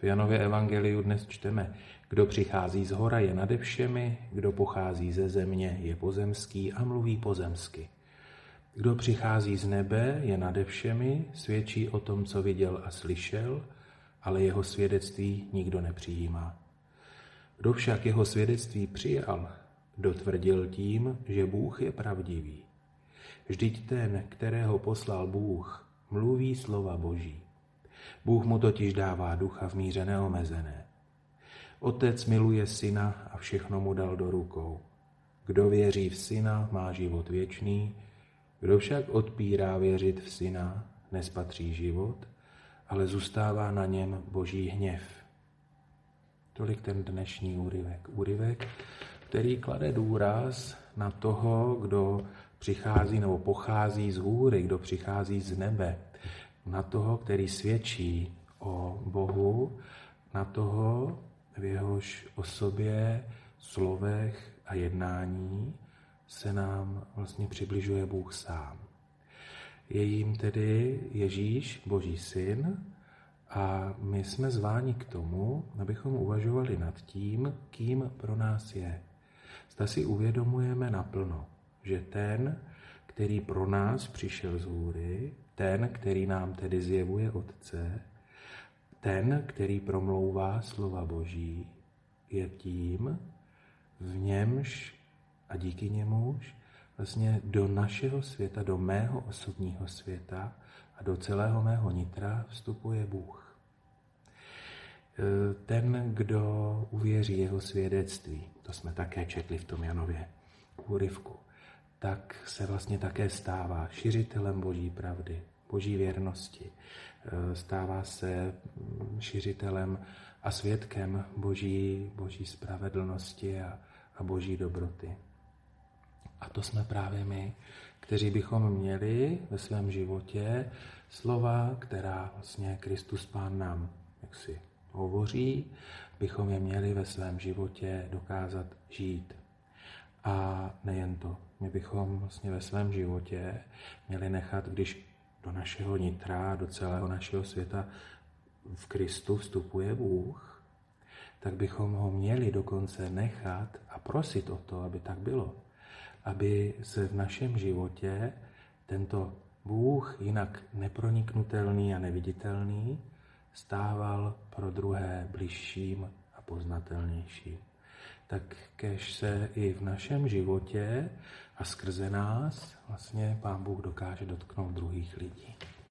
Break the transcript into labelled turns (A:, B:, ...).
A: V Janově evangeliu dnes čteme, kdo přichází z hora je nade všemi, kdo pochází ze země je pozemský a mluví pozemsky. Kdo přichází z nebe je nade všemi, svědčí o tom, co viděl a slyšel, ale jeho svědectví nikdo nepřijímá. Kdo však jeho svědectví přijal, dotvrdil tím, že Bůh je pravdivý. Vždyť ten, kterého poslal Bůh, mluví slova Boží. Bůh mu totiž dává ducha v míře neomezené. Otec miluje syna a všechno mu dal do rukou. Kdo věří v syna, má život věčný, kdo však odpírá věřit v syna, nespatří život, ale zůstává na něm boží hněv. Tolik ten dnešní úryvek. Úryvek, který klade důraz na toho, kdo přichází nebo pochází z hůry, kdo přichází z nebe, na toho, který svědčí o Bohu, na toho, v jehož osobě, slovech a jednání se nám vlastně přibližuje Bůh sám. Je jim tedy Ježíš, Boží syn, a my jsme zváni k tomu, abychom uvažovali nad tím, kým pro nás je. Zda si uvědomujeme naplno, že ten, který pro nás přišel z hůry, ten, který nám tedy zjevuje Otce, ten, který promlouvá slova Boží, je tím, v němž a díky němuž vlastně do našeho světa, do mého osobního světa a do celého mého nitra vstupuje Bůh. E, ten, kdo uvěří jeho svědectví, to jsme také četli v tom Janově úryvku, tak se vlastně také stává šiřitelem Boží pravdy, Boží věrnosti. E, stává se šiřitelem a svědkem Boží, Boží spravedlnosti a, a Boží dobroty. A to jsme právě my, kteří bychom měli ve svém životě slova, která vlastně Kristus Pán nám jaksi hovoří, bychom je měli ve svém životě dokázat žít. A nejen to, my bychom vlastně ve svém životě měli nechat, když do našeho nitra, do celého našeho světa v Kristu vstupuje Bůh, tak bychom ho měli dokonce nechat a prosit o to, aby tak bylo aby se v našem životě tento Bůh, jinak neproniknutelný a neviditelný, stával pro druhé bližším a poznatelnějším. Tak kež se i v našem životě a skrze nás vlastně Pán Bůh dokáže dotknout druhých lidí.